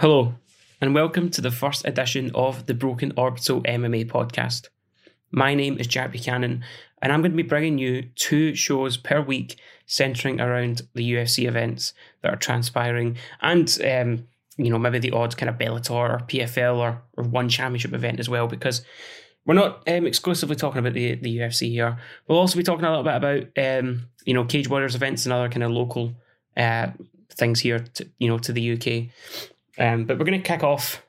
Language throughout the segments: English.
Hello, and welcome to the first edition of the Broken Orbital MMA podcast. My name is Jack Buchanan, and I'm going to be bringing you two shows per week centering around the UFC events that are transpiring and, um, you know, maybe the odd kind of Bellator or PFL or, or one championship event as well, because we're not um, exclusively talking about the, the UFC here. We'll also be talking a little bit about, um, you know, Cage Warriors events and other kind of local uh, things here, to, you know, to the UK. Um, but we're going to kick off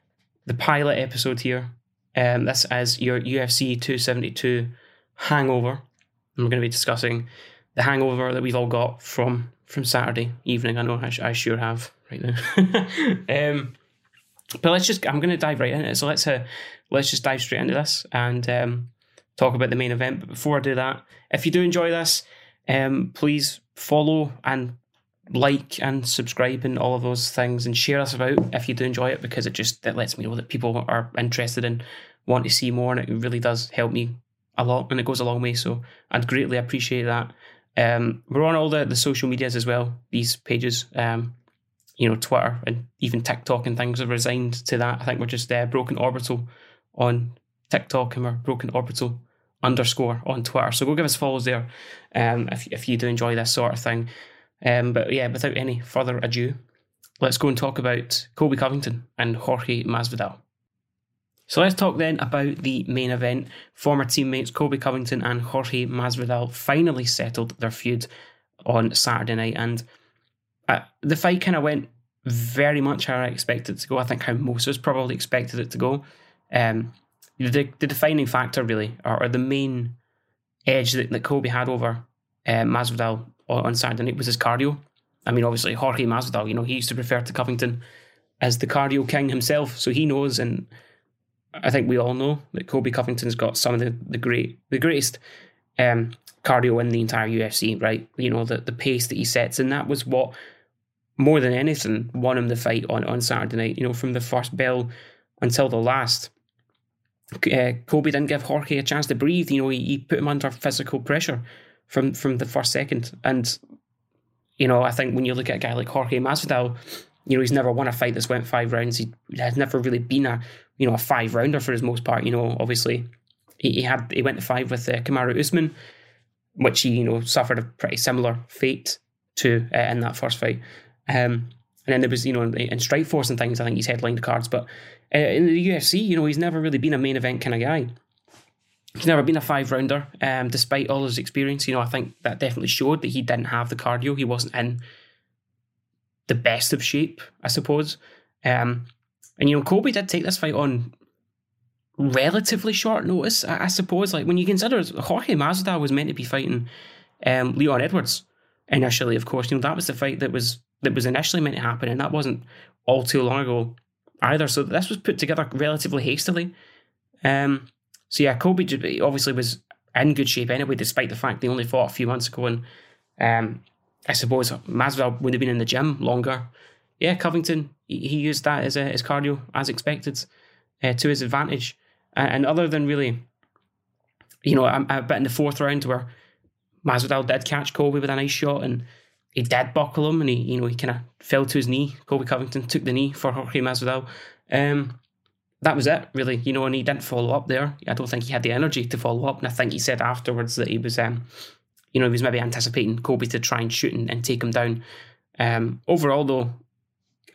the pilot episode here. Um, this is your UFC 272 hangover. And we're going to be discussing the hangover that we've all got from from Saturday evening. I know I, I sure have right now. um, but let's just, I'm going to dive right into it. So let's, uh, let's just dive straight into this and um, talk about the main event. But before I do that, if you do enjoy this, um, please follow and like and subscribe and all of those things and share us about if you do enjoy it because it just that lets me know that people are interested and want to see more and it really does help me a lot and it goes a long way. So I'd greatly appreciate that. Um, we're on all the, the social medias as well these pages um, you know Twitter and even TikTok and things have resigned to that. I think we're just uh, Broken Orbital on TikTok and we're Broken Orbital underscore on Twitter. So go give us follows there um, if, if you do enjoy this sort of thing um, but yeah, without any further ado, let's go and talk about Colby Covington and Jorge Masvidal. So let's talk then about the main event. Former teammates Colby Covington and Jorge Masvidal finally settled their feud on Saturday night, and uh, the fight kind of went very much how I expected it to go. I think how most of us probably expected it to go. Um, the, the defining factor, really, or, or the main edge that, that Colby had over uh, Masvidal on Saturday night was his cardio. I mean, obviously, Jorge Masvidal, you know, he used to refer to Covington as the cardio king himself, so he knows, and I think we all know that Colby Covington's got some of the, the great, the greatest um, cardio in the entire UFC, right? You know, the, the pace that he sets, and that was what, more than anything, won him the fight on, on Saturday night, you know, from the first bell until the last. Uh, Colby didn't give Jorge a chance to breathe, you know, he, he put him under physical pressure from from the first second. And you know, I think when you look at a guy like Jorge Masvidal, you know, he's never won a fight that's went five rounds. He has never really been a you know a five rounder for his most part. You know, obviously he, he had he went to five with uh, Usman, which he you know suffered a pretty similar fate to uh, in that first fight. Um, and then there was you know in, in Strikeforce and things. I think he's headlined cards, but uh, in the UFC, you know, he's never really been a main event kind of guy. He's never been a five rounder, um, despite all his experience. You know, I think that definitely showed that he didn't have the cardio. He wasn't in the best of shape, I suppose. Um, and you know, Colby did take this fight on relatively short notice, I, I suppose. Like when you consider Jorge Masvidal was meant to be fighting um, Leon Edwards initially, of course. You know that was the fight that was that was initially meant to happen, and that wasn't all too long ago either. So this was put together relatively hastily. Um, so yeah, Colby obviously was in good shape anyway, despite the fact they only fought a few months ago. And um, I suppose Masvidal would have been in the gym longer. Yeah, Covington he, used that as a, as cardio as expected uh, to his advantage. And, and other than really, you know, a, a bit in the fourth round where Masvidal did catch Colby with a nice shot and he did buckle him and he, you know, he kind of fell to his knee. Colby Covington took the knee for Jorge Masvidal. Um, that was it, really. You know, and he didn't follow up there. I don't think he had the energy to follow up. And I think he said afterwards that he was, um, you know, he was maybe anticipating Colby to try and shoot and, and take him down. Um, overall, though,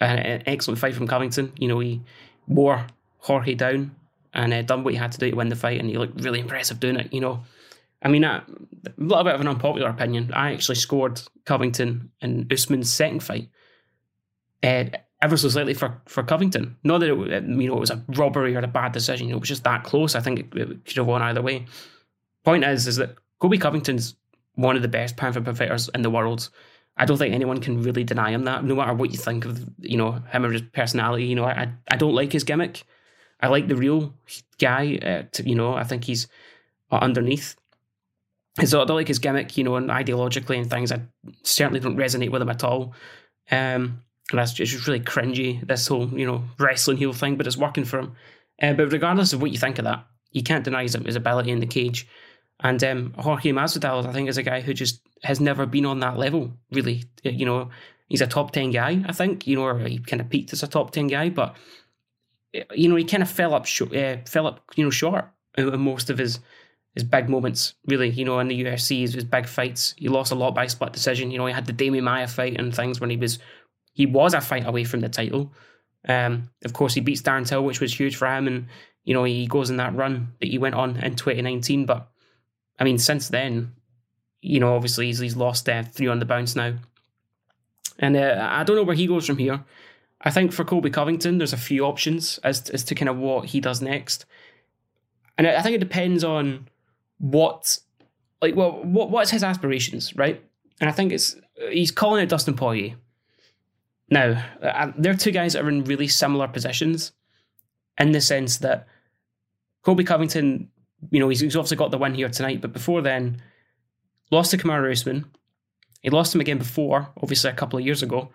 an excellent fight from Covington. You know, he wore Jorge down and uh, done what he had to do to win the fight, and he looked really impressive doing it. You know, I mean, a little bit of an unpopular opinion. I actually scored Covington in Usman's second fight. Uh, ever so slightly for, for Covington. Not that it, you know it was a robbery or a bad decision. You know, it was just that close. I think it, it could have won either way. Point is, is that Colby Covington's one of the best pound for pound fighters in the world. I don't think anyone can really deny him that, no matter what you think of you know him or his personality. You know, I I don't like his gimmick. I like the real guy. Uh, to, you know, I think he's uh, underneath. And so I don't like his gimmick, you know, and ideologically and things. I certainly don't resonate with him at all. Um, that's just really cringy, this whole, you know, wrestling heel thing, but it's working for him. Uh, but regardless of what you think of that, you can't deny his, his ability in the cage. And um, Jorge Masvidal, I think, is a guy who just has never been on that level, really. You know, he's a top 10 guy, I think, you know, or he kind of peaked as a top 10 guy, but, you know, he kind of fell up, sh- uh, fell up, you know, short in most of his his big moments, really, you know, in the UFC, his, his big fights. He lost a lot by split decision. You know, he had the Demian Maya fight and things when he was he was a fight away from the title. Um, of course, he beats Darren Till, which was huge for him, and you know he goes in that run that he went on in 2019. But I mean, since then, you know, obviously he's, he's lost uh, three on the bounce now, and uh, I don't know where he goes from here. I think for Colby Covington, there's a few options as as to kind of what he does next, and I think it depends on what like well what what's his aspirations, right? And I think it's he's calling it Dustin Poirier. Now, uh, they're two guys that are in really similar positions in the sense that Colby Covington, you know, he's, he's obviously got the win here tonight, but before then, lost to Kamaru Usman. He lost him again before, obviously a couple of years ago.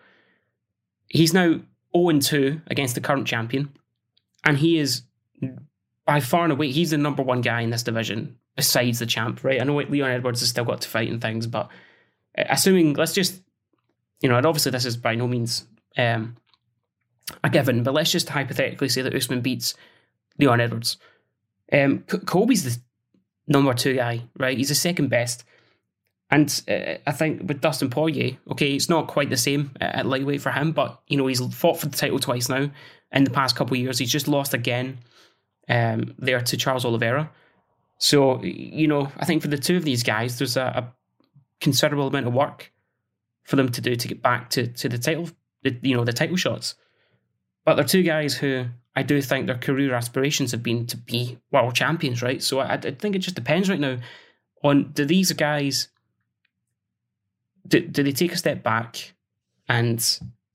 He's now 0 2 against the current champion, and he is by far and away, he's the number one guy in this division besides the champ, right? I know Leon Edwards has still got to fight and things, but uh, assuming, let's just, you know, and obviously this is by no means um, a given, but let's just hypothetically say that Usman beats Leon Edwards. Um, Colby's the number two guy, right? He's the second best. And uh, I think with Dustin Poirier, okay, it's not quite the same at lightweight for him, but you know he's fought for the title twice now in the past couple of years. He's just lost again um, there to Charles Oliveira. So, you know, I think for the two of these guys, there's a, a considerable amount of work for them to do to get back to, to the title, the, you know, the title shots. But they're two guys who I do think their career aspirations have been to be world champions, right? So I, I think it just depends right now on do these guys do, do they take a step back and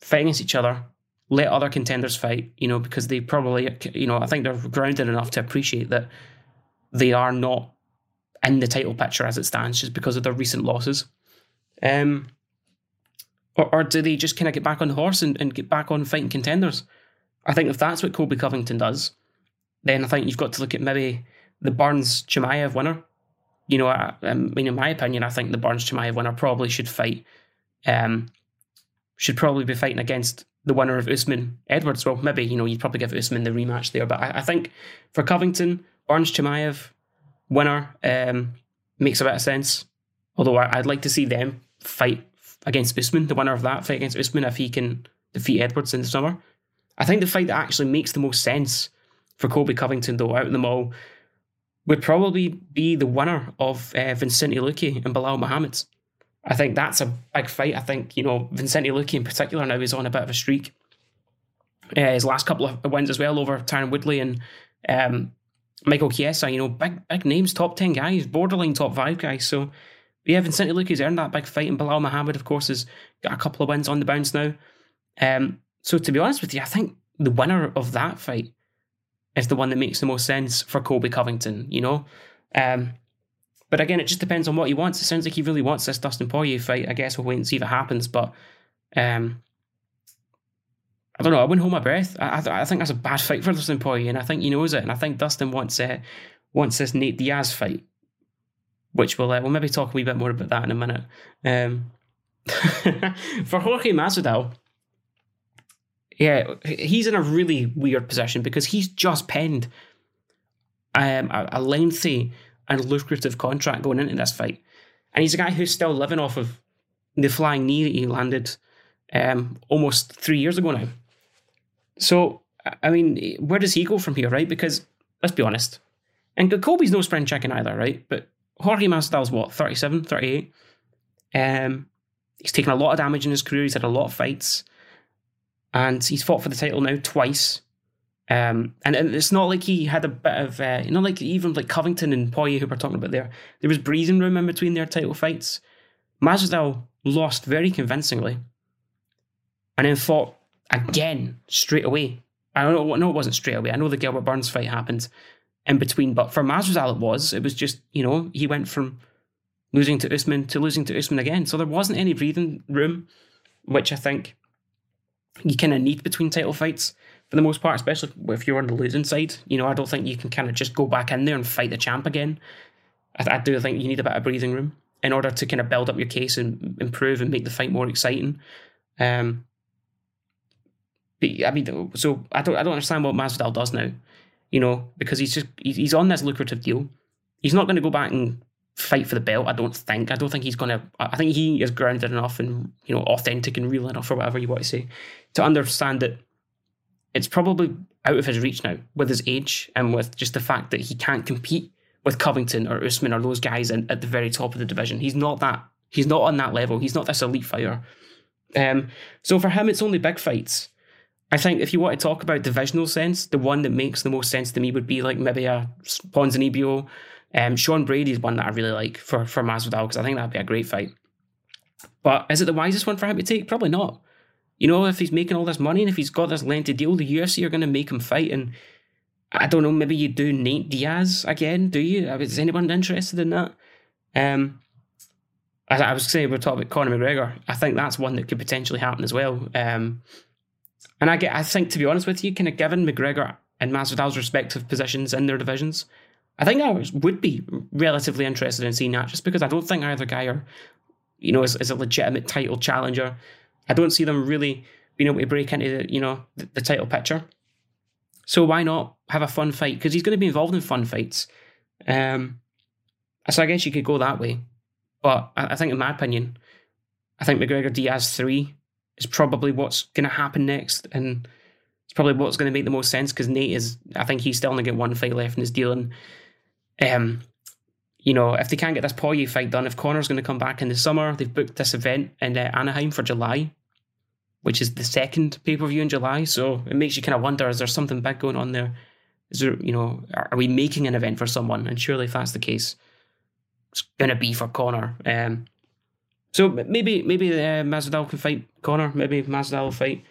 fight against each other, let other contenders fight, you know, because they probably, you know, I think they're grounded enough to appreciate that they are not in the title picture as it stands just because of their recent losses. Um, or, or do they just kind of get back on the horse and, and get back on fighting contenders? I think if that's what Colby Covington does, then I think you've got to look at maybe the Burns Chimaev winner. You know, I, I, mean, in my opinion, I think the Burns Chimaev winner probably should fight, um, should probably be fighting against the winner of Usman Edwards. Well, maybe you know you'd probably give Usman the rematch there, but I, I think for Covington, Burns Chimaev winner um, makes a bit of sense. Although I, would like to see them fight against Usman, the winner of that fight against Usman, if he can defeat Edwards in the summer. I think the fight that actually makes the most sense for Colby Covington, though, out of them all, would probably be the winner of uh, Vicente Luque and Belal Muhammad. I think that's a big fight. I think, you know, Vicente Luque in particular now is on a bit of a streak. Uh, his last couple of wins as well over Tyron Woodley and um, Michael Chiesa, you know, big big names, top 10 guys, borderline top five guys. So, yeah, Vicente Luque's earned that big fight, and Belal Muhammad, of course, has got a couple of wins on the bounce now. Um, so, to be honest with you, I think the winner of that fight is the one that makes the most sense for Colby Covington, you know? Um, but again, it just depends on what he wants. It sounds like he really wants this Dustin Poirier fight. I guess we'll wait and see if it happens. But um, I don't know. I wouldn't hold my breath. I, I, I, think that's a bad fight for Dustin Poirier, and I think he knows it. And I think Dustin wants uh, wants this Nate Diaz fight, which we'll uh, we'll maybe talk a wee bit more about that in a minute. Um, for Jorge Masvidal, yeah, he's in a really weird position because he's just penned um, a, a lengthy and lucrative contract going into this fight, and he's a guy who's still living off of the flying knee that he landed um, almost three years ago now. So, I mean, where does he go from here, right? Because let's be honest, and Colby's no spring chicken either, right? But Jorge Masvidal's what, 37, 38? Um, he's taken a lot of damage in his career. He's had a lot of fights, and he's fought for the title now twice. Um, and, and it's not like he had a bit of, uh, know, like even like Covington and Poirier who we're talking about there. There was breathing room in between their title fights. Masvidal lost very convincingly, and then fought again straight away. I know. No, it wasn't straight away. I know the Gilbert Burns fight happened in between, but for Masvidal, it was. It was just you know he went from losing to Usman to losing to Usman again. So there wasn't any breathing room, which I think you kind of need between title fights for the most part, especially if you're on the losing side. You know, I don't think you can kind of just go back in there and fight the champ again. I, I do think you need a bit of breathing room in order to kind of build up your case and improve and make the fight more exciting. Um, but I mean, so I don't I don't understand what Masvidal does now, you know, because he's just he's on this lucrative deal. He's not going to go back and fight for the belt. I don't think. I don't think he's going to. I think he is grounded enough and you know authentic and real enough, or whatever you want to say, to understand that it's probably out of his reach now with his age and with just the fact that he can't compete with Covington or Usman or those guys in, at the very top of the division. He's not that. He's not on that level. He's not this elite fighter. Um, so for him, it's only big fights. I think if you want to talk about divisional sense, the one that makes the most sense to me would be like maybe a Ponzinibbio. Um, Sean Brady is one that I really like for, for Masvidal because I think that'd be a great fight. But is it the wisest one for him to take? Probably not. You know, if he's making all this money and if he's got this lengthy deal, the UFC are going to make him fight. And I don't know, maybe you do Nate Diaz again, do you? Is anyone interested in that? Um, as I was saying, we're talking about Conor McGregor. I think that's one that could potentially happen as well. Um, and I get, I think, to be honest with you, kind of given McGregor and Masvidal's respective positions in their divisions, I think I would be relatively interested in seeing that, just because I don't think either guy are, you know, is, is a legitimate title challenger. I don't see them really being able to break into the, you know the, the title picture. So why not have a fun fight? Because he's going to be involved in fun fights. Um, so I guess you could go that way. But I, I think, in my opinion, I think McGregor Diaz three is probably what's going to happen next, and it's probably what's going to make the most sense because Nate is. I think he's still only got one fight left in his deal, and um, you know, if they can't get this Poirier fight done, if Conor's going to come back in the summer, they've booked this event in uh, Anaheim for July, which is the second pay per view in July. So it makes you kind of wonder: is there something big going on there? Is there, you know, are we making an event for someone? And surely, if that's the case, it's going to be for Conor. Um, so maybe maybe uh, Masvidal can fight Conor. Maybe Masvidal will fight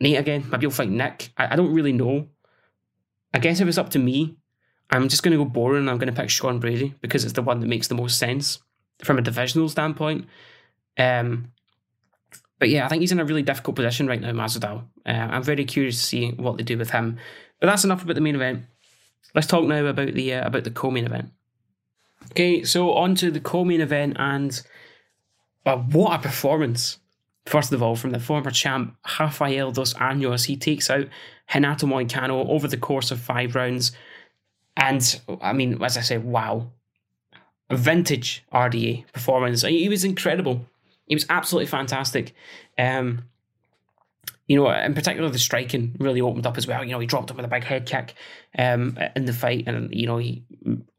Nate again. Maybe he'll fight Nick. I, I don't really know. I guess if it's up to me, I'm just going to go boring. And I'm going to pick Sean Brady because it's the one that makes the most sense from a divisional standpoint. Um, but yeah, I think he's in a really difficult position right now, Masvidal. Uh, I'm very curious to see what they do with him. But that's enough about the main event. Let's talk now about the uh, about the co-main event. Okay, so on to the co-main event, and uh, what a performance! First of all, from the former champ Rafael dos Anjos, he takes out Renato Moicano over the course of five rounds. And I mean, as I say, wow. A vintage RDA performance. He was incredible. He was absolutely fantastic. Um, you know, in particular, the striking really opened up as well. You know, he dropped him with a big head kick um, in the fight, and you know he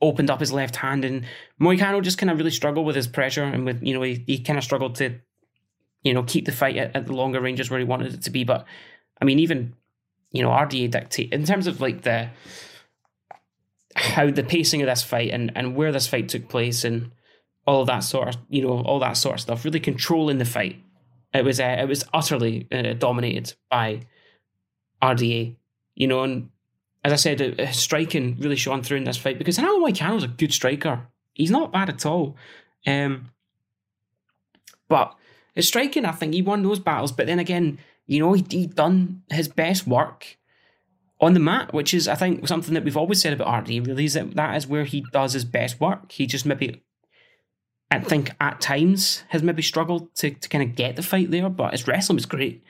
opened up his left hand, and Moicano just kind of really struggled with his pressure, and with you know he, he kind of struggled to, you know, keep the fight at, at the longer ranges where he wanted it to be. But I mean, even you know, RDA dictate in terms of like the how the pacing of this fight and, and where this fight took place and all that sort of you know all that sort of stuff really controlling the fight it was uh, it was utterly uh, dominated by RDA you know and as I said uh, striking really shone through in this fight because I know Moicano's a good striker he's not bad at all um, but his striking I think he won those battles but then again you know he, he done his best work on the mat, which is, I think, something that we've always said about RDA. really, is that that is where he does his best work. He just maybe, I think, at times has maybe struggled to, to kind of get the fight there, but his wrestling was great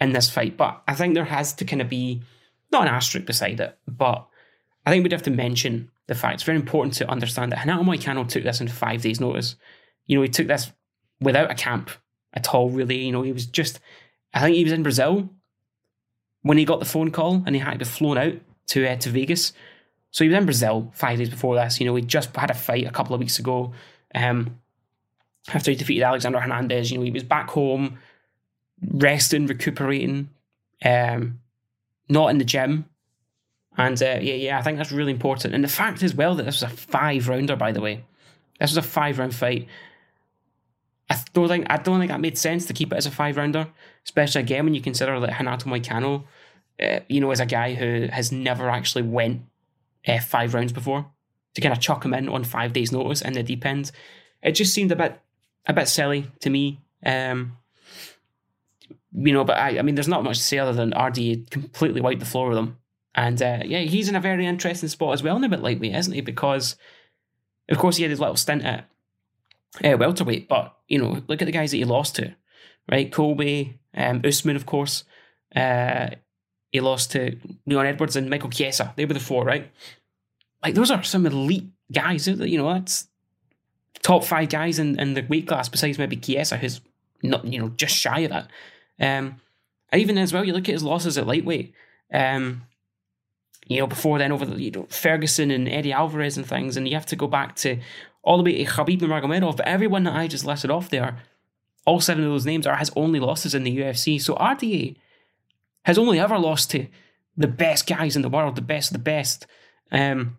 in this fight. But I think there has to kind of be, not an asterisk beside it, but I think we'd have to mention the fact it's very important to understand that Renato Moicano took this in five days' notice. You know, he took this without a camp at all, really. You know, he was just, I think he was in Brazil when he got the phone call and he had to be flown out to uh, to Vegas. So he was in Brazil five days before this. You know, he just had a fight a couple of weeks ago. Um, after he defeated Alexander Hernandez, you know, he was back home, resting, recuperating, um, not in the gym. And uh, yeah, yeah, I think that's really important. And the fact as well that this was a five rounder, by the way, this was a five round fight. I don't think I don't think that made sense to keep it as a five rounder, especially again when you consider that Renato Moicano, uh, you know, is a guy who has never actually went uh, five rounds before. To kind of chuck him in on five days' notice in the deep end, it just seemed a bit a bit silly to me. Um, you know, but I, I mean, there's not much to say other than RD completely wiped the floor with him, and uh, yeah, he's in a very interesting spot as well in a bit lightweight, isn't he? Because of course he had his little stint at uh, welterweight, but you know, look at the guys that he lost to. right? Colby, um, Usman, of course. Uh, he lost to Leon Edwards and Michael Chiesa. They were the four, right? Like those are some elite guys. You know, that's top five guys in, in the weight class besides maybe Chiesa, who's not you know just shy of that. Um, and even as well, you look at his losses at lightweight. Um, you know, before then over the you know Ferguson and Eddie Alvarez and things, and you have to go back to all the way to Khabib Nurmagomedov. But everyone that I just listed off there, all seven of those names are his only losses in the UFC. So RDA has only ever lost to the best guys in the world, the best of the best. Um,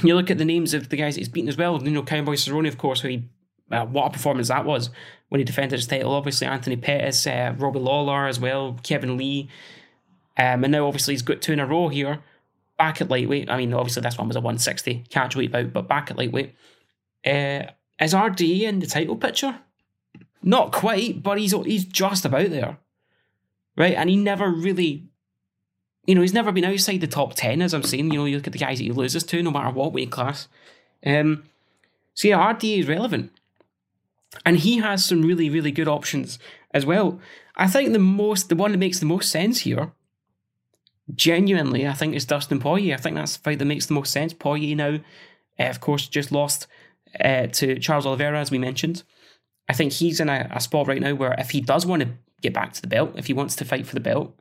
and you look at the names of the guys he's beaten as well. You know, Cowboy Cerrone, of course, he, uh, what a performance that was when he defended his title. Obviously, Anthony Pettis, uh, Robbie Lawler as well, Kevin Lee. Um, and now, obviously, he's got two in a row here. Back at lightweight. I mean, obviously, this one was a 160 catch weight bout, but back at lightweight. Uh, is RDA in the title picture? Not quite, but he's he's just about there right? And he never really, you know, he's never been outside the top 10, as I'm saying. You know, you look at the guys that he loses to, no matter what weight class. Um, so yeah, RDA is relevant. And he has some really, really good options as well. I think the most, the one that makes the most sense here, genuinely, I think is Dustin Poirier. I think that's the fight that makes the most sense. Poirier now, uh, of course, just lost uh, to Charles Oliveira, as we mentioned. I think he's in a, a, spot right now where if he does want to get back to the belt, if he wants to fight for the belt,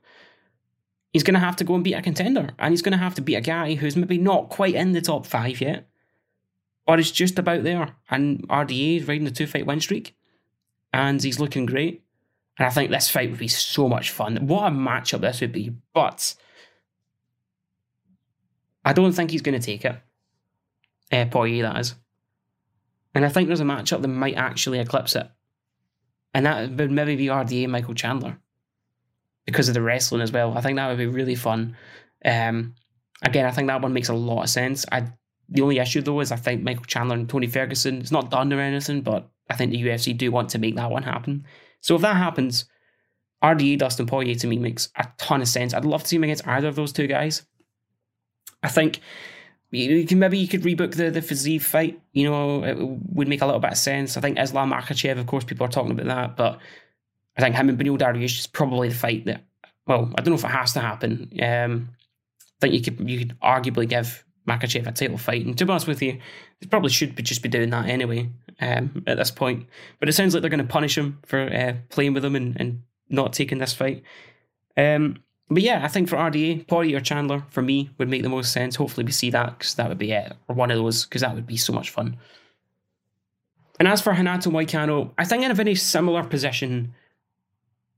he's going to have to go and beat a contender. And he's going to have to beat a guy who's maybe not quite in the top five yet, but is just about there. And RDA is riding the two fight win streak, and he's looking great. And I think this fight would be so much fun. What a matchup this would be. But I don't think he's going to take it. Uh, Poirier, that is. And I think there's a matchup that might actually eclipse it and that would maybe be RDA Michael Chandler because of the wrestling as well. I think that would be really fun. Um, again, I think that one makes a lot of sense. I the only issue though is I think Michael Chandler and Tony Ferguson. It's not done or anything, but I think the UFC do want to make that one happen. So if that happens, RDA Dustin Poirier to me makes a ton of sense. I'd love to see him against either of those two guys. I think you can maybe you could rebook the the Fiziev fight. You know, it would make a little bit of sense. I think Islam Makhachev, of course, people are talking about that, but I think him and Beneil Dariush is probably the fight that. Well, I don't know if it has to happen. Um, I think you could you could arguably give Makhachev a title fight, and to be honest with you, they probably should be just be doing that anyway um, at this point. But it sounds like they're going to punish him for uh, playing with him and, and not taking this fight. Um, but yeah, I think for RDA, Poirier or Chandler for me would make the most sense. Hopefully, we see that because that would be it, or one of those because that would be so much fun. And as for Renato Moicano, I think in a very similar position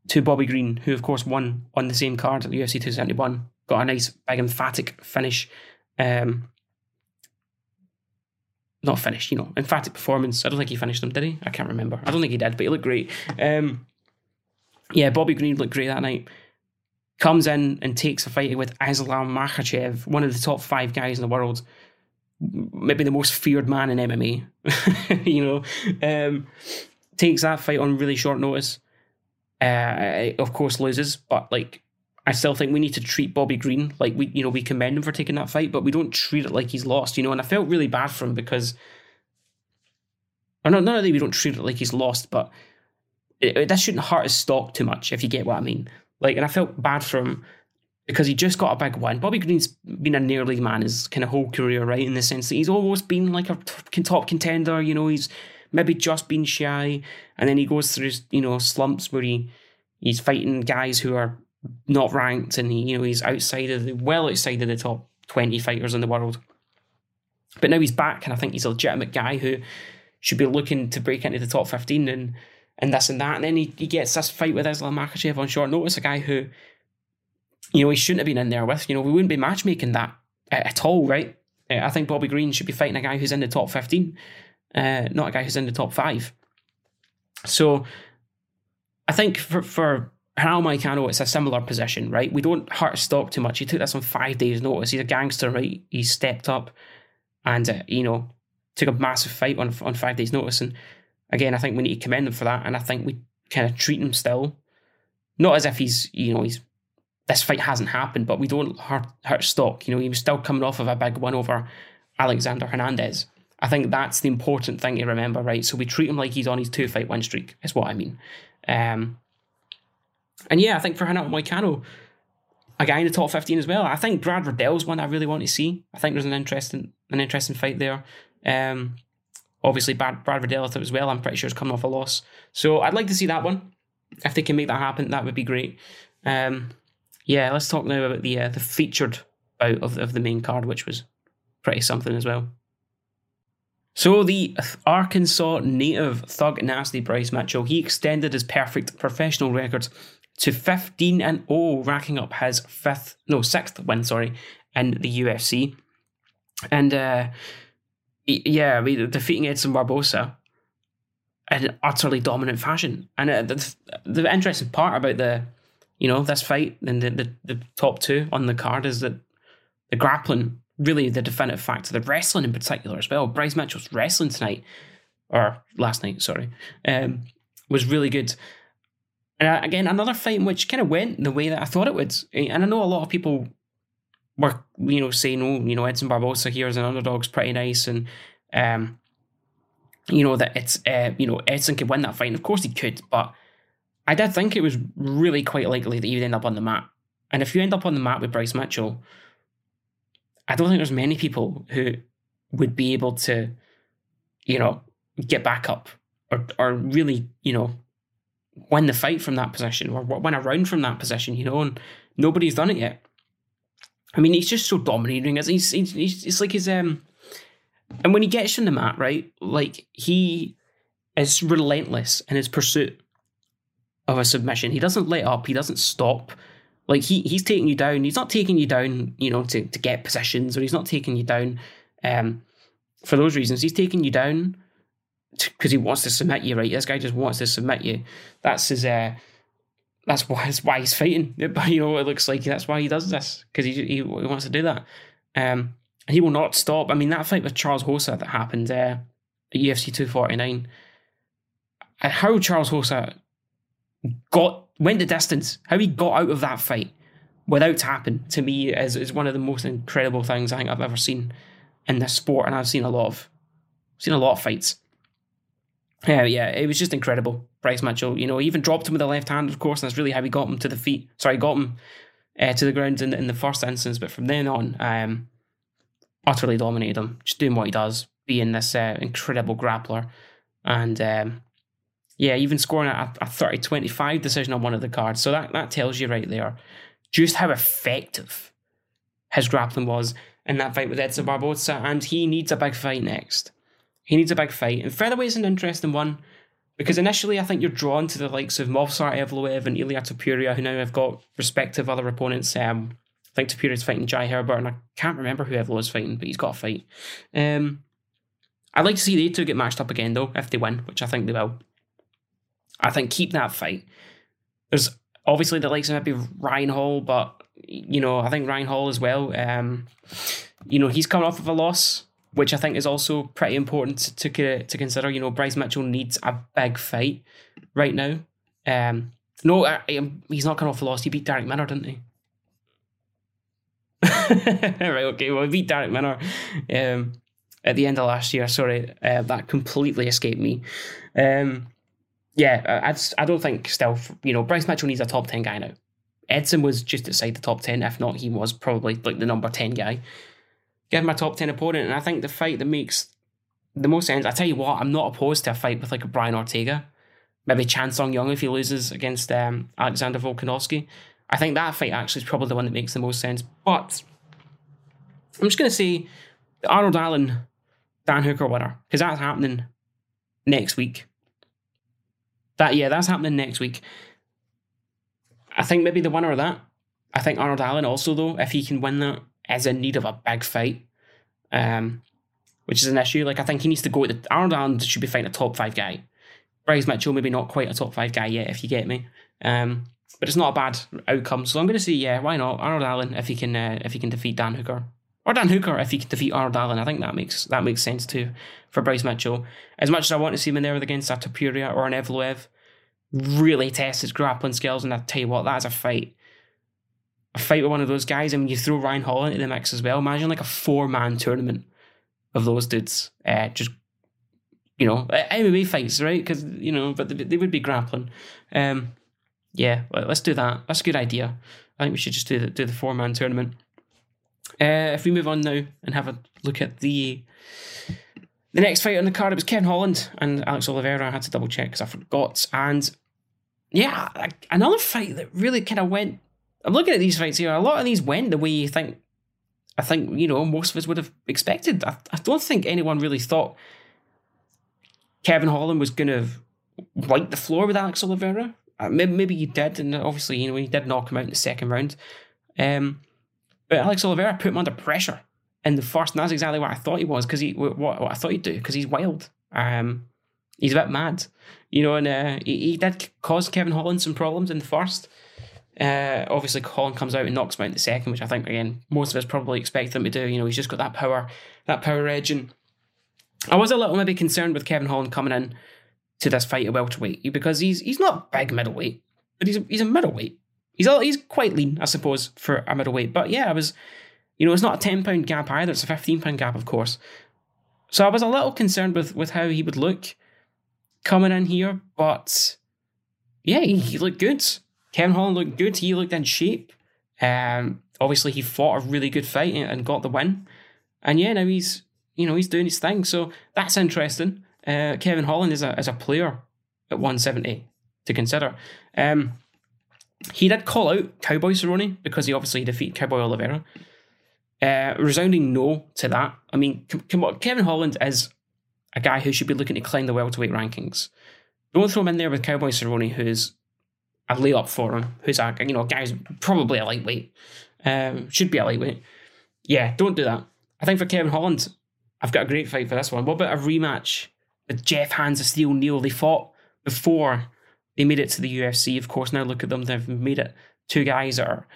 to Bobby Green, who of course won on the same card at the UFC 271, got a nice big emphatic finish. Um, not finish, you know, emphatic performance. I don't think he finished them, did he? I can't remember. I don't think he did, but he looked great. Um, yeah, Bobby Green looked great that night comes in and takes a fight with Islam Makhachev, one of the top five guys in the world, maybe the most feared man in MMA. you know, um, takes that fight on really short notice. Uh, of course, loses, but like I still think we need to treat Bobby Green like we, you know, we commend him for taking that fight, but we don't treat it like he's lost, you know. And I felt really bad for him because, or not, not that we don't treat it like he's lost, but it, it, that shouldn't hurt his stock too much, if you get what I mean. Like, and I felt bad for him because he just got a big win. Bobby Green's been a nearly man his kind of whole career, right? In the sense that he's always been like a top contender. You know, he's maybe just been shy, and then he goes through you know slumps where he he's fighting guys who are not ranked, and he you know he's outside of the well outside of the top twenty fighters in the world. But now he's back, and I think he's a legitimate guy who should be looking to break into the top fifteen and and this and that. And then he, he gets this fight with Islam Makhachev on short notice, a guy who, you know, he shouldn't have been in there with. You know, we wouldn't be matchmaking that at all, right? Uh, I think Bobby Green should be fighting a guy who's in the top 15, uh, not a guy who's in the top five. So I think for, for Hal Moicano, it's a similar position, right? We don't hurt stock too much. He took this on five days' notice. He's a gangster, right? He stepped up and, uh, you know, took a massive fight on, on five days' notice. And again, I think we need to commend him for that, and I think we kind of treat him still, not as if he's you know he's this fight hasn't happened, but we don't hurt, hurt stock. You know, he was still coming off of a big win over Alexander Hernandez, I think that's the important thing to remember, right? So we treat him like he's on his two fight win streak, is what I mean. Um, and yeah, I think for Renato Moicano, a guy in the top 15 as well. I think Brad Riddell's one I really want to see. I think there's an interesting an interesting fight there. Um, obviously, Brad, Brad Riddell as well. I'm pretty sure is coming off a loss. So I'd like to see that one. If they can make that happen, that would be great. Um, yeah, let's talk now about the uh, the featured bout of, of the main card, which was pretty something as well. So the Arkansas native thug nasty Bryce Mitchell, he extended his perfect professional record to 15 and 0, racking up his fifth, no, sixth win, sorry, in the UFC. And uh, yeah, I mean, defeating Edson Barbosa in an utterly dominant fashion. And uh, the, the interesting part about the, you know, this fight and the, the, the top two on the card is that the grappling really the definitive factor. The wrestling in particular as well. Bryce Mitchell's wrestling tonight, or last night, sorry, um, was really good. And again, another fight which kind of went the way that I thought it would. And I know a lot of people were, you know, saying, "Oh, you know, Edson Barbosa here as an underdog's pretty nice," and um, you know that it's, uh, you know, Edson could win that fight. And of course he could, but I did think it was really quite likely that he would end up on the mat. And if you end up on the mat with Bryce Mitchell, I don't think there's many people who would be able to, you know, get back up or or really, you know, win the fight from that position or win a round from that position, you know, and nobody's done it yet. I mean, he's just so dominating. He's, he's, he's it's like his um, and when he gets on the mat, right, like he is relentless in his pursuit of a submission. He doesn't let up. He doesn't stop. Like he he's taking you down. He's not taking you down, you know, to, to get positions, or he's not taking you down um, for those reasons. He's taking you down because he wants to submit you, right? This guy just wants to submit you. That's his. Uh, that's why. That's why he's fighting. But you know, it looks like that's why he does this because he, he, he wants to do that. Um, he will not stop. I mean, that fight with Charles Rosa that happened uh, at UFC two forty nine. How Charles Rosa got went the distance. How he got out of that fight without tapping to me is, is one of the most incredible things I think I've ever seen in this sport, and I've seen a lot of seen a lot of fights. Yeah, yeah, it was just incredible. Bryce Mitchell, you know, he even dropped him with the left hand, of course, and that's really how he got him to the feet. Sorry, got him uh, to the ground in, in the first instance, but from then on, um, utterly dominated him, just doing what he does, being this uh, incredible grappler, and um, yeah, even scoring a, a 30 25 decision on one of the cards. So that, that tells you right there just how effective his grappling was in that fight with Edson Barbosa. And he needs a big fight next. He needs a big fight. And featherweight is an interesting one because initially I think you're drawn to the likes of Movsar Evloev and Ilia Topuria, who now have got respective other opponents. Um, I think Topuria's fighting Jai Herbert, and I can't remember who Evloev's fighting, but he's got a fight. Um, I'd like to see they two get matched up again, though, if they win, which I think they will. I think keep that fight. There's obviously the likes of maybe Ryan Hall, but you know I think Ryan Hall as well. Um, you know he's coming off of a loss, which I think is also pretty important to to, to consider. You know Bryce Mitchell needs a big fight right now. Um, no, I, I, he's not coming off a loss. He beat Darrick Minner, didn't he? right, okay. Well, he beat Darrick Minner um, at the end of last year. Sorry, uh, that completely escaped me. Um, yeah, I, I don't think still, you know, Bryce Mitchell needs a top 10 guy now. Edson was just outside the top 10. If not, he was probably like the number 10 guy. Give him a top 10 opponent. And I think the fight that makes the most sense, I tell you what, I'm not opposed to a fight with like a Brian Ortega. Maybe Chan Sung Jung if he loses against um, Alexander Volkanovski. I think that fight actually is probably the one that makes the most sense. But I'm just going to say Arnold Allen Dan Hooker winner, because that's happening next week. That yeah, that's happening next week. I think maybe the winner of that. I think Arnold Allen also though, if he can win that, is in need of a big fight. Um, which is an issue. Like I think he needs to go. The, Arnold Allen should be fighting a top five guy. Bryce Mitchell maybe not quite a top five guy yet, if you get me. Um, but it's not a bad outcome. So I'm going to say yeah, why not Arnold Allen if he can uh, if he can defeat Dan Hooker or Dan Hooker if he can defeat Arnold Allen. I think that makes that makes sense too for Bryce Mitchell. As much as I want to see him in there against a Topuria or an Evloev, really test his grappling skills. And I tell you what, that's a fight. A fight with one of those guys. I mean, you throw Ryan Hall into the mix as well. Imagine like a four man tournament of those dudes. Uh, just you know, MMA fights, right? Because you know, but they, they would be grappling. Um, yeah, let's do that. That's a good idea. I think we should just do the do the four man tournament. Uh, if we move on now and have a look at the the next fight on the card, it was Kevin Holland and Alex Oliveira. I had to double check because I forgot. And yeah, another fight that really kind of went. I'm looking at these fights here. A lot of these went the way you think. I think you know most of us would have expected. I, I don't think anyone really thought Kevin Holland was going to wipe the floor with Alex Oliveira. Uh, maybe, maybe he did, and obviously you know he did knock him out in the second round. Um, but Alex Oliveira put him under pressure in the first, and that's exactly what I thought he was because he what, what I thought he'd do because he's wild. Um, he's a bit mad, you know, and uh, he, he did cause Kevin Holland some problems in the first. Uh, obviously, Holland comes out and knocks him out in the second, which I think again most of us probably expect him to do. You know, he's just got that power, that power edge, and I was a little maybe concerned with Kevin Holland coming in to this fight at welterweight because he's he's not big middleweight, but he's a, he's a middleweight. He's he's quite lean, I suppose, for a middleweight. But yeah, I was, you know, it's not a ten pound gap either. It's a fifteen pound gap, of course. So I was a little concerned with with how he would look coming in here, but yeah, he, he looked good. Kevin Holland looked good. He looked in shape. Um, obviously, he fought a really good fight and got the win. And yeah, now he's you know he's doing his thing. So that's interesting. Uh, Kevin Holland is a is a player at 170 to consider. Um, he did call out Cowboy Cerrone because he obviously defeated Cowboy Oliveira. Uh, resounding no to that. I mean, Kevin Holland is a guy who should be looking to climb the welterweight rankings. Don't throw him in there with Cowboy Cerrone, who's a layup for him, who's a you know a guy who's probably a lightweight, um, should be a lightweight. Yeah, don't do that. I think for Kevin Holland, I've got a great fight for this one. What about a rematch with Jeff Hands of Steel Neal? They fought before they made it to the UFC. Of course, now look at them. They've made it. Two guys are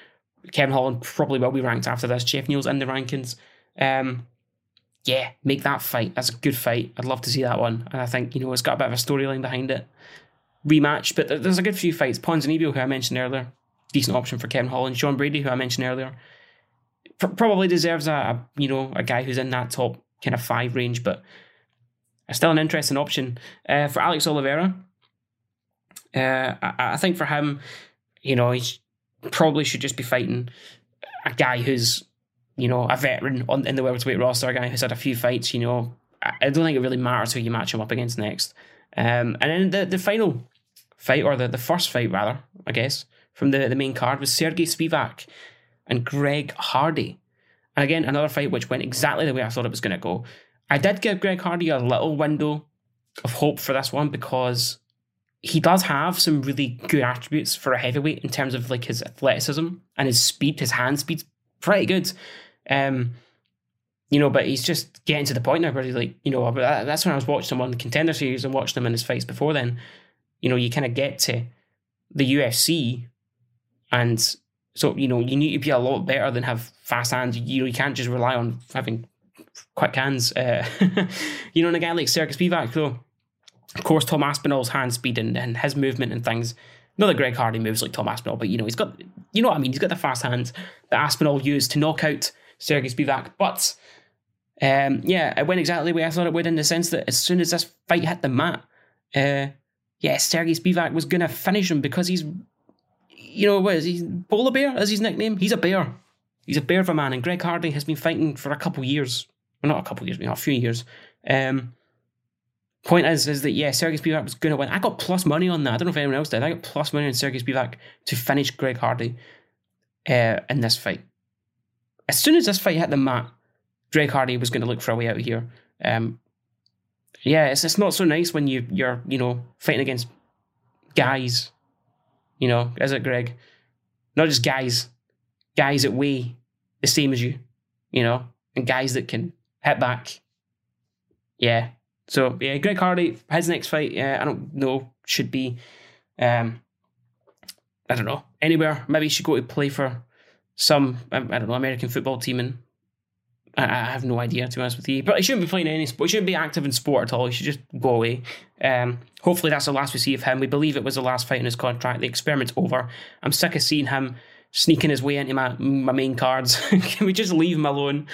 Kevin Holland probably will be ranked after this. Jeff Neal's in the rankings. Um, yeah, make that fight. That's a good fight. I'd love to see that one. And I think, you know, it's got a bit of a storyline behind it. Rematch, but there's a good few fights. Ponzinibbio, who I mentioned earlier, decent option for Kevin Holland. Sean Brady, who I mentioned earlier, probably deserves a, a, you know a guy who's in that top kind of five range, but still an interesting option uh, for Alex Oliveira. Uh, I, I, think for him, you know, he probably should just be fighting a guy who's you know a veteran on in the welterweight roster, a guy who's had a few fights. You know, I, I don't think it really matters who you match him up against next. Um, and then the the final fight, or the, the first fight rather, I guess, from the, the main card was Sergey Spivak and Greg Hardy. And again, another fight which went exactly the way I thought it was going to go. I did give Greg Hardy a little window of hope for this one because he does have some really good attributes for a heavyweight in terms of like his athleticism and his speed. His hand speed's pretty good. Um, you know, but he's just getting to the point now where he's like, you know, that's when I was watching him on the contender series and watching him in his fights before then. You know, you kind of get to the UFC and so, you know, you need to be a lot better than have fast hands. You know, you can't just rely on having quick hands. Uh, you know, and a guy like Sergey Spivak, though, of course, Tom Aspinall's hand speed and, and his movement and things. Not that Greg Hardy moves like Tom Aspinall, but you know, he's got, you know what I mean? He's got the fast hands that Aspinall used to knock out Sergey Spivak. But um, yeah, it went exactly the way I thought it would in the sense that as soon as this fight hit the mat, uh, yeah, Sergey Spivak was going to finish him because he's you know, what is he? Polar Bear is his nickname. He's a bear. He's a bear of a man, and Greg Hardy has been fighting for a couple years. Well, not a couple years, but a few years. Um, point is, is that yeah, Sergey Spivak was going to win. I got plus money on that. I don't know if anyone else did. I got plus money on Sergey Spivak to finish Greg Hardy uh, in this fight. As soon as this fight hit the mat, Greg Hardy was going to look for a way out of here. Um, yeah, it's it's not so nice when you you're you know fighting against guys you know, is it, Greg? Not just guys, guys that weigh the same as you, you know, and guys that can hit back. Yeah. So yeah, Greg Hardy, his next fight, yeah, I don't know, should be, um, I don't know, anywhere. Maybe he should go to play for some, I don't know, American football team and I, I have no idea to be honest with you. But he shouldn't be playing any sport. He shouldn't be active in sport at all. He should just go away. Um, hopefully that's the last we see of him. We believe it was the last fight in his contract. The experiment's over. I'm sick of seeing him sneaking his way into my my main cards. Can we just leave him alone?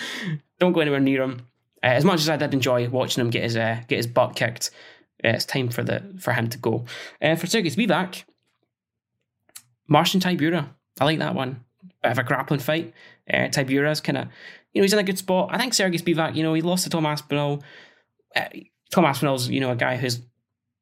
Don't go anywhere near him. Uh, as much as I did enjoy watching him get his uh, get his butt kicked, uh, it's time for the for him to go. Uh, for Sergey Spivak, Marcin Tybura. I like that one. Bit of a grappling fight. Uh, Tybura's kind of, you know, he's in a good spot. I think Sergey Spivak, you know, he lost to Tom Aspinall. Uh, Tom Aspinall's, you know, a guy who's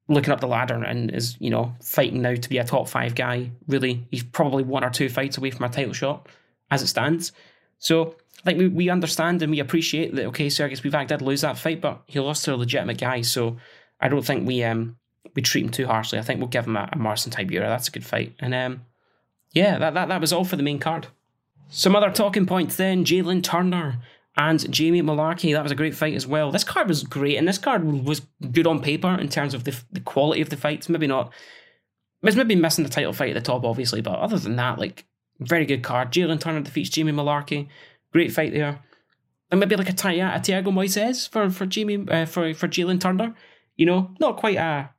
looking up the ladder and is, you know, fighting now to be a top five guy. Really, he's probably one or two fights away from a title shot as it stands. So like we, we understand and we appreciate that okay, Sergey Spivak did lose that fight, but he lost to a legitimate guy. So I don't think we um we treat him too harshly. I think we'll give him a, a Marcin Tybura. That's a good fight. And um yeah, that, that that was all for the main card. Some other talking points then, Jalen Turner and Jamie Mullarkey. That was a great fight as well. This card was great, and this card was good on paper in terms of the, the quality of the fights. Maybe not. It's maybe missing the title fight at the top, obviously, but other than that, like very good card. Jalen Turner defeats Jamie Mullarkey. Great fight there. And maybe like a, Tia, a Thiago Moises for for Jamie uh, for for Jalen Turner. You know, not quite a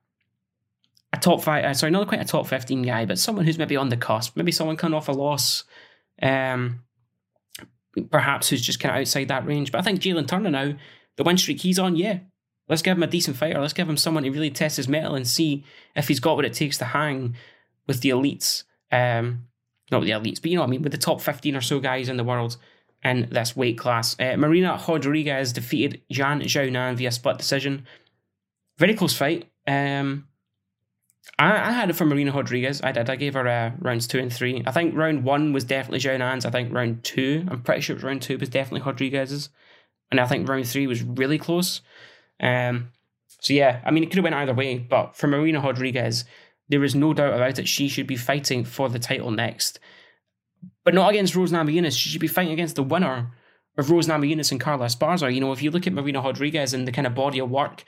a top five. Uh, sorry, not quite a top fifteen guy, but someone who's maybe on the cusp. Maybe someone coming off a loss. Um, perhaps who's just kind of outside that range. But I think Jalen Turner now, the win streak he's on, yeah, let's give him a decent fighter. Let's give him someone to really test his mettle and see if he's got what it takes to hang with the elites. Um, not the elites, but you know what I mean, with the top 15 or so guys in the world in this weight class. Uh, Marina Rodriguez defeated Yan Xiaonan via split decision. Very close fight. Um, I, I, had it for Marina Rodriguez. I did. I gave her uh, rounds two and three. I think round one was definitely Xiaonan's. I think round two, I'm pretty sure it was round two was definitely Rodriguez's. And I think round three was really close. Um, so yeah, I mean, it could have went either way. But for Marina Rodriguez, there is no doubt about it. She should be fighting for the title next but not against Rose Namajunas. She should be fighting against the winner of Rose Namajunas and Carla Esparza. You know, if you look at Marina Rodriguez and the kind of body of work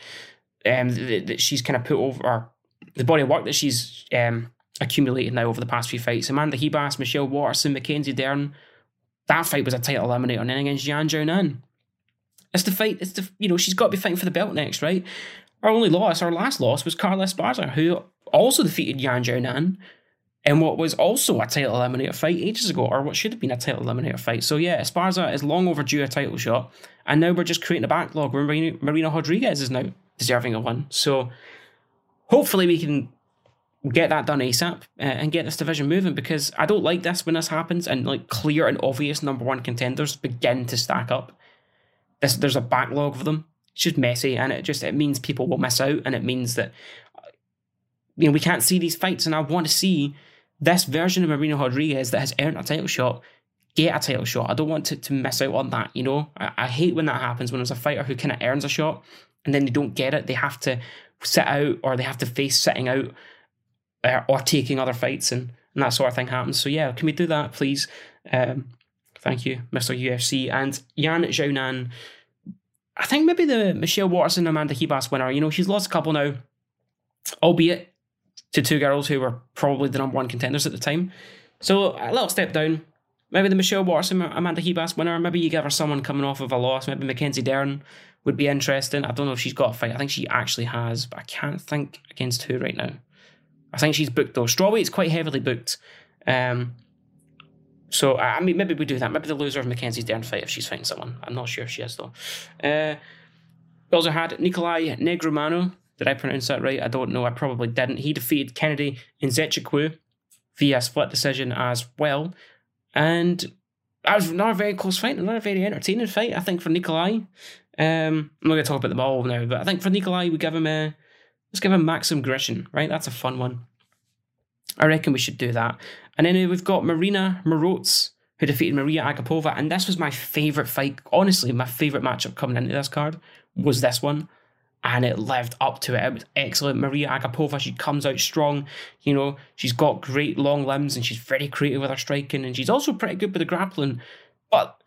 um, that, that she's kind of put over, the body of work that she's um, accumulated now over the past few fights, Amanda Ribas, Michelle Waterson, Mackenzie Dern, that fight was a title eliminator, and then against Yan Xiaonan. It's the fight, it's the, you know, she's got to be fighting for the belt next, right? Our only loss, our last loss was Carla Esparza, who also defeated Yan Xiaonan in what was also a title eliminator fight ages ago, or what should have been a title eliminator fight. So yeah, Esparza is long overdue a title shot, and now we're just creating a backlog where Marina, Rodriguez is now deserving of one. So hopefully we can get that done ASAP uh, and get this division moving because I don't like this when this happens and like clear and obvious number one contenders begin to stack up. This, there's a backlog of them. It's just messy and it just it means people will miss out and it means that you know we can't see these fights and I want to see this version of Marina Rodriguez that has earned a title shot get a title shot. I don't want to, to miss out on that, you know? I, I hate when that happens when there's a fighter who kind of earns a shot and then they don't get it. They have to sit out or they have to face sitting out uh, or taking other fights and, and that sort of thing happens. So, yeah, can we do that, please? Um, thank you, Mr. UFC. And Yan Xiaonan, I think maybe the Michelle Waterson Amanda Ribas winner, you know, she's lost a couple now, albeit to two girls who were probably the number one contenders at the time. So a little step down. Maybe the Michelle Watson, Amanda Ribas winner. Maybe you give her someone coming off of a loss. Maybe Mackenzie Dern would be interesting. I don't know if she's got a fight. I think she actually has, but I can't think against who right now. I think she's booked though. Strawweight's quite heavily booked. Um, so I mean, maybe we do that. Maybe the loser of Mackenzie Dern fight if she's fighting someone. I'm not sure if she is though. Uh, we also had Nikolai Negromano did I pronounce that right? I don't know. I probably didn't. He defeated Kennedy Nzechukwu via split decision as well. And that was another very close fight, another very entertaining fight, I think, for Nikolai. Um, I'm not going to talk about the ball now, but I think for Nikolai, we give him a. Let's give him Maxim Grishin, right? That's a fun one. I reckon we should do that. And then we've got Marina Moroz, who defeated Maria Agapova. And this was my favourite fight. Honestly, my favourite matchup coming into this card was this one and it lived up to it. It was excellent. Maria Agapova, she comes out strong. You know, she's got great long limbs and she's very creative with her striking, and she's also pretty good with the grappling. But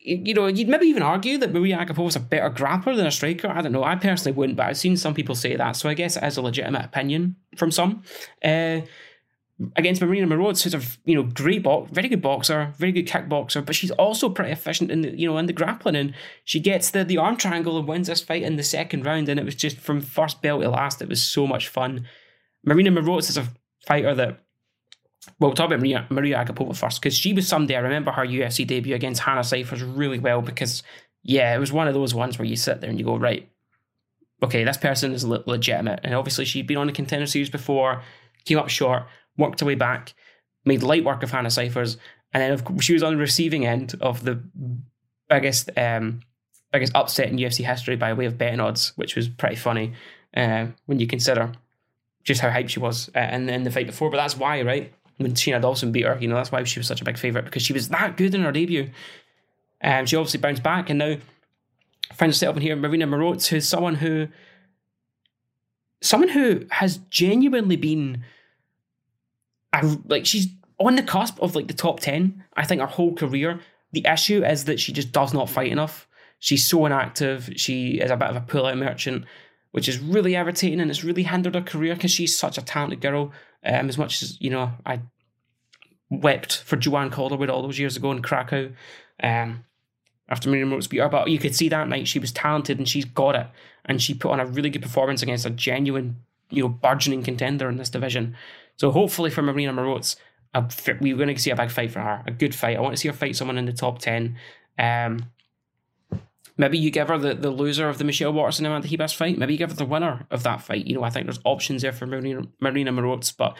you know, you'd maybe even argue that Maria Agapova is a better grappler than a striker. I don't know. I personally wouldn't, but I've seen some people say that. So I guess it is a legitimate opinion from some. Uh, against Marina Moroz, who's a you know great box, very good boxer, very good kickboxer, but she's also pretty efficient in the you know in the grappling, and she gets the the arm triangle and wins this fight in the second round, and it was just from first bell to last, it was so much fun. Marina Moroz is a fighter that. Well, we'll talk about Maria, Maria Agapova first, because she was someday. I remember her UFC debut against Hannah Cifers really well because yeah, it was one of those ones where you sit there and you go, right, okay, this person is le- legitimate. And obviously, she'd been on the contender series before, came up short, worked her way back, made light work of Hannah Cifers, and then of she was on the receiving end of the biggest um, biggest upset in UFC history by way of betting odds, which was pretty funny uh, when you consider just how hyped she was uh, in, the fight before. But that's why, right? When Shana Dobson beat her, you know, that's why she was such a big favourite because she was that good in her debut. Um, she obviously bounced back and now finds herself in here, Marina Moroz, who's someone who someone who has genuinely been I, like she's on the cusp of like the top 10 i think her whole career. The issue is that she just does not fight enough. She's so inactive. She is a bit of a pull-out merchant which is really irritating and it's really hindered her career because she's such a talented girl. Um, as much as you know i wept for joanne calderwood all those years ago in krakow um, after Marina Moroz beat her, but you could see that night she was talented and she's got it, and she put on a really good performance against a genuine, you know, burgeoning contender in this division. So hopefully for Marina Moroz, we're going to see a big fight for her, a good fight. I want to see her fight someone in the top ten. Um, maybe you give her the, the loser of the Michelle Waterson Amanda Ribas fight. Maybe you give her the winner of that fight. You know, I think there's options there for Marina Marina but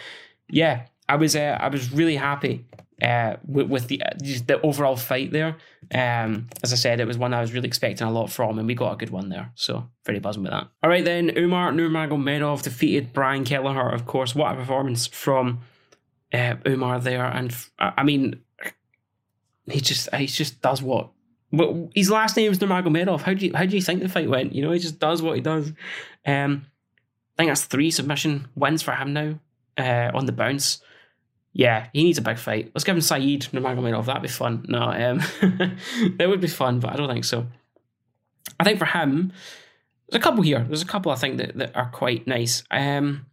yeah, I was uh, I was really happy uh, with, with the the overall fight there. Um, as I said, it was one I was really expecting a lot from, and we got a good one there. So very buzzing with that. All right, then Umar Nurmagomedov defeated Brian Kelleher. Of course, what a performance from uh, Umar there, and I mean, he just he just does what. Well, his last name is Nurmagomedov. How do you how do you think the fight went? You know, he just does what he does. Um, I think that's three submission wins for him now uh, on the bounce yeah, he needs a big fight. Let's give him Saeed Nurmagomedov. That'd be fun. No, um, that would be fun, but I don't think so. I think for him, there's a couple here. There's a couple I think that, that are quite nice. Um,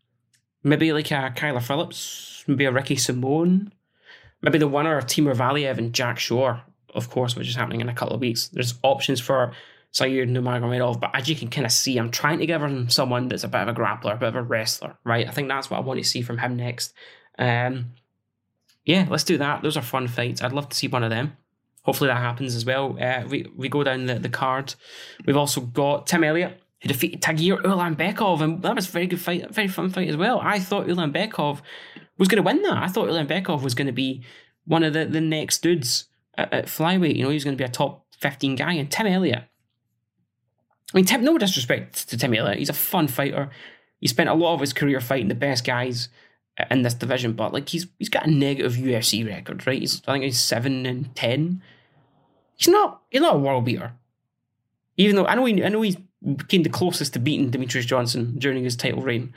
maybe like a Kyler Phillips, maybe a Ricky Simone, maybe the winner of Timur Valiev and Jack Shore, of course, which is happening in a couple of weeks. There's options for Saeed Nurmagomedov, but as you can kind of see, I'm trying to give him someone that's a bit of a grappler, a bit of a wrestler, right? I think that's what I want to see from him next. Um, yeah, let's do that. Those are fun fights. I'd love to see one of them. Hopefully that happens as well. Uh, we we go down the, the card. We've also got Tim Elliott who defeated Tagir Ulanbekov, and that was a very good fight, very fun fight as well. I thought Ulanbekov was going to win that. I thought Ulanbekov was going to be one of the, the next dudes at, at flyweight. You know, he was going to be a top 15 guy. And Tim Elliott, I mean, Tim, no disrespect to Tim Elliott, he's a fun fighter. He spent a lot of his career fighting the best guys in this division, but like he's he's got a negative UFC record, right? He's I think he's seven and ten. He's not he's not a world beater. Even though I know he I know he came the closest to beating Demetrious Johnson during his title reign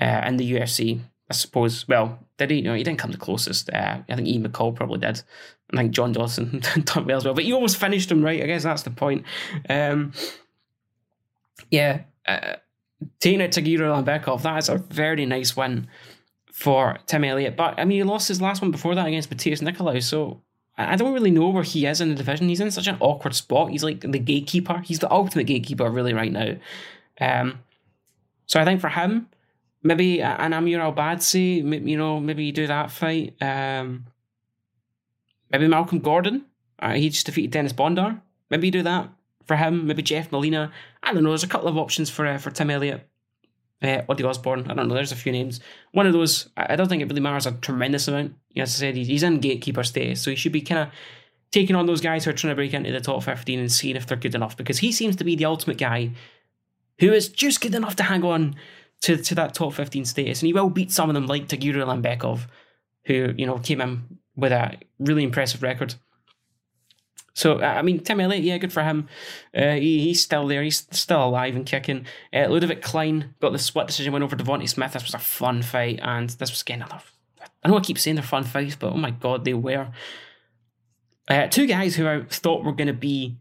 uh, in the UFC. I suppose. Well, did he? No, he didn't come the closest. Uh, I think Ian McCall probably did. I think John Dodson done well as well. But he almost finished him, right? I guess that's the point. Um, yeah, uh, taking out Tagir Ulanbekov, that is a very nice win for Tim Elliott. But I mean, he lost his last one before that against Matheus Nicolau. So I don't really know where he is in the division. He's in such an awkward spot. He's like the gatekeeper. He's the ultimate gatekeeper, really, right now. Um, so I think for him, maybe an Amir Albazi, you know, maybe you do that fight. Um, maybe Malcolm Gordon. Uh, he just defeated Dennis Bondar. Maybe you do that for him. Maybe Jeff Molina. I don't know. There's a couple of options for uh, for Tim Elliott uh, Ozzy. I don't know. There's a few names. One of those. I don't think it really matters a tremendous amount. As I said, he's in gatekeeper status, so he should be kind of taking on those guys who are trying to break into the top 15 and seeing if they're good enough because he seems to be the ultimate guy who is just good enough to hang on to, to that top 15 status. And he will beat some of them like Tagir Ulanbekov, who, you know, came in with a really impressive record. So I mean, Tim Elliott, yeah, good for him. Uh, he, he's still there. He's still alive and kicking. Uh, Ludovit Klein got the split decision win over Devonte Smith. This was a fun fight, and this was again another. I know I keep saying they're fun fights, but oh my god, they were. Uh, two guys who I thought were going to be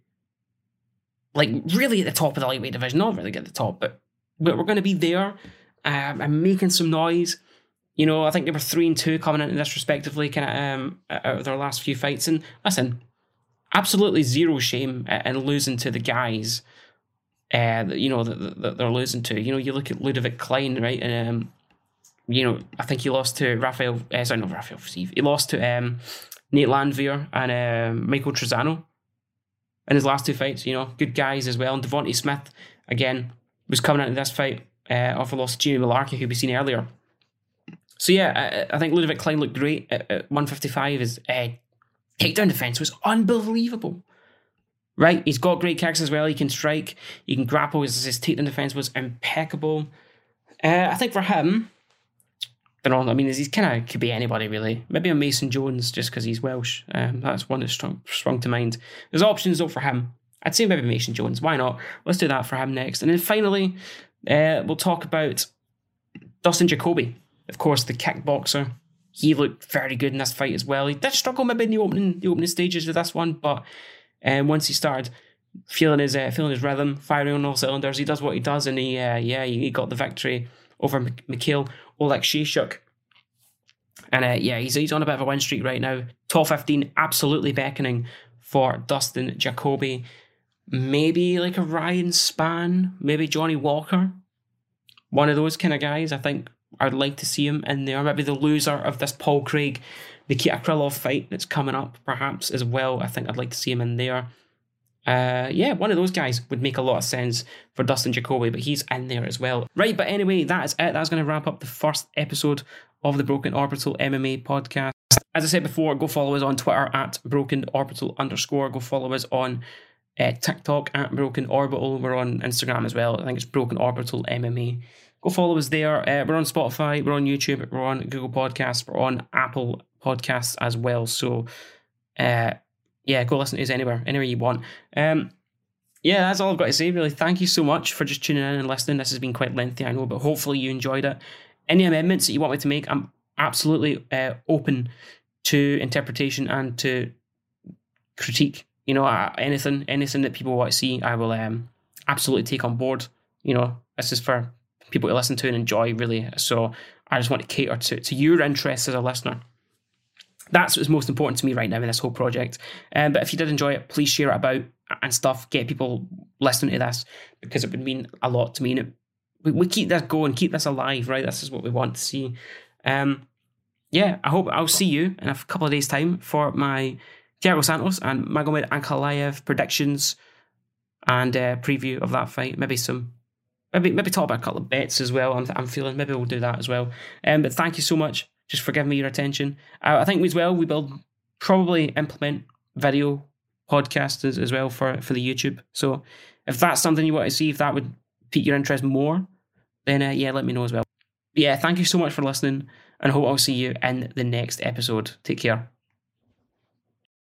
like really at the top of the lightweight division, not really at the top, but but we're going to be there um, and making some noise. You know, I think they were three and two coming into this respectively, kind of um, out of their last few fights. And listen, absolutely zero shame in losing to the guys uh, that, you know that, that they're losing to. You know, you look at Ludovit Klein, right? And um, you know, I think he lost to Rafael. Uh, sorry, not Rafael Steve. He lost to um, Nate Landwehr and uh, Michael Trizano. in his last two fights. You know, good guys as well. And Devonte Smith again was coming out into this fight uh, off a loss to Jimmy Mullarkey, who we seen earlier. So yeah, I, I think Ludovit Klein looked great at, at 155. Is uh, takedown defense was unbelievable. Right, he's got great kicks as well. He can strike, he can grapple. His, his takedown defense was impeccable. Uh, I think for him, I don't know. I mean, he's kind of could be anybody really. Maybe a Mason Jones just because he's Welsh. Um, that's one that's strung, sprung to mind. There's options though for him. I'd say maybe Mason Jones. Why not? Let's do that for him next. And then finally, uh, we'll talk about Dustin Jacoby. Of course, the kickboxer. He looked very good in this fight as well. He did struggle maybe in the opening the opening stages of this one, but um, once he started feeling his uh, feeling his rhythm, firing on all cylinders, he does what he does, and he uh, yeah he got the victory over Mikhail Oleksiejczuk. And uh, yeah, he's, he's on a bit of a win streak right now. Top 15, absolutely beckoning for Dustin Jacoby. Maybe like a Ryan Spann, maybe Johnny Walker. One of those kind of guys. I think I'd like to see him in there. Maybe the loser of this Paul Craig Nikita Krylov fight that's coming up, perhaps as well. I think I'd like to see him in there. Uh, yeah, one of those guys would make a lot of sense for Dustin Jacoby, but he's in there as well. Right, but anyway, that is it. That's going to wrap up the first episode of the Broken Orbital MMA podcast. As I said before, go follow us on Twitter at Broken Orbital underscore. Go follow us on uh, TikTok at Broken Orbital. We're on Instagram as well. I think it's Broken Orbital MMA. Go follow us there. Uh, we're on Spotify, we're on YouTube, we're on Google Podcasts, we're on Apple Podcasts as well. So, uh, yeah, go listen to us anywhere, anywhere you want. Um, yeah, that's all I've got to say, really. Thank you so much for just tuning in and listening. This has been quite lengthy, I know, but hopefully you enjoyed it. Any amendments that you want me to make, I'm absolutely uh, open to interpretation and to critique. You know, uh, anything, anything that people want to see, I will um, absolutely take on board. You know, this is for people to listen to and enjoy, really. So I just want to cater to, to your interests as a listener. That's what's most important to me right now in this whole project. Um, but if you did enjoy it, please share it about and stuff. Get people listening to this because it would mean a lot to me. And it, we, we keep this going, keep this alive, right? This is what we want to see. Um, yeah, I hope I'll see you in a couple of days' time for my Thiago Santos and Magomed Ankalaev predictions and uh, preview of that fight. Maybe some, maybe maybe talk about a couple of bets as well. I'm, I'm feeling maybe we'll do that as well. Um, but thank you so much just for giving me your attention. Uh, I think as well we will probably implement video podcasts as, as well for for the YouTube. So if that's something you want to see, if that would pique your interest more, then uh, yeah, let me know as well. But yeah, thank you so much for listening, and hope I'll see you in the next episode. Take care.